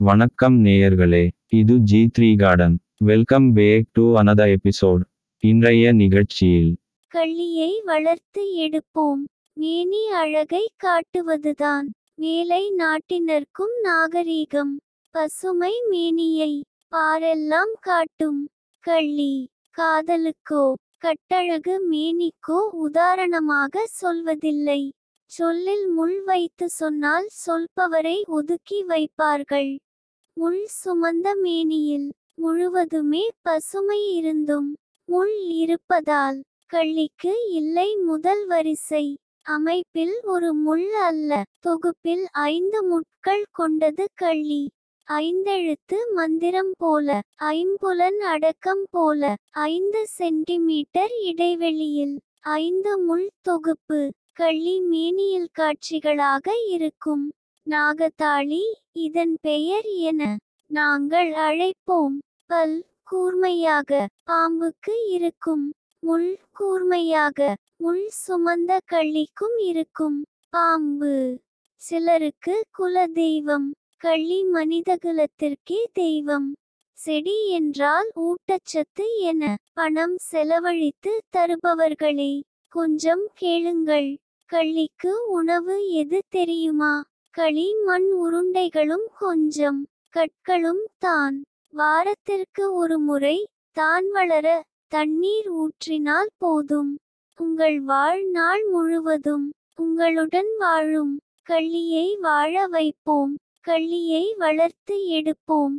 வணக்கம் நேயர்களே இது G three garden. Welcome back to another episode இன்றைய நிகழ்ச்சியில். கள்ளியை வளர்த்து எடுப்போம். மேனி அழகை காட்டுவதுதான். மேலை நாட்டினர்க்கும் நாகரீகம். பசுமை மேனியை பாரெல்லாம் காட்டும். கள்ளி காதலுக்கோ கட்டழகு மேனிக்கோ உதாரணமாக சொல்வதில்லை. சொல்லில் முள் வைத்து சொன்னால் சொல்பவரை ஒதுக்கி வைப்பார்கள். முள் சுமந்த மேனியில் முழுவதுமே பசுமை இருந்தும் முள் இருப்பதால் கள்ளிக்கு இல்லை முதல் வரிசை. அமைப்பில் ஒரு முள் அல்ல தொகுப்பில் ஐந்து முட்கள் கொண்டது கள்ளி. ஐந்தெழுத்து மந்திரம் போல ஐம்புலன் அடக்கம் போல ஐந்து சென்டிமீட்டர் இடைவெளியில் ஐந்து முள் தொகுப்பு கள்ளி மேனியில் காட்சிகளாக இருக்கும். நாகத்தாளி இதன் பெயர் என நாங்கள் அழைப்போம். பல் கூர்மையாக பாம்புக்கு இருக்கும். முள் கூர்மையாக முள் சுமந்த கள்ளிக்கும் இருக்கும். பாம்பு. சிலருக்கு குல தெய்வம் கள்ளி மனிதகுலத்திற்கே தெய்வம். செடி என்றால் ஊட்டச்சத்து என பணம் செலவழித்து தருபவர்களே. கொஞ்சம் கேளுங்கள். கள்ளிக்கு உணவு எது தெரியுமா? களி மண் உருண்டைகளும் கொஞ்சம் கற்களும் தான். வாரத்திற்கு ஒரு முறை தான் வளர தண்ணீர் ஊற்றினால் போதும். உங்கள் வாழ்நாள் முழுவதும் உங்களுடன் வாழும். கள்ளியை வாழ வைப்போம். கள்ளியை வளர்த்து எடுப்போம்.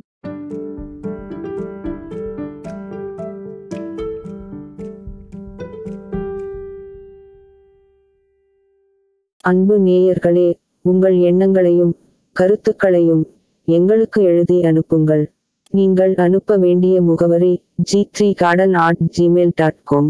அன்பு நேயர்களே உங்கள் எண்ணங்களையும் கருத்துக்களையும் எங்களுக்கு எழுதி அனுப்புங்கள். நீங்கள் அனுப்ப வேண்டிய முகவரி G three garden at Gmail dot com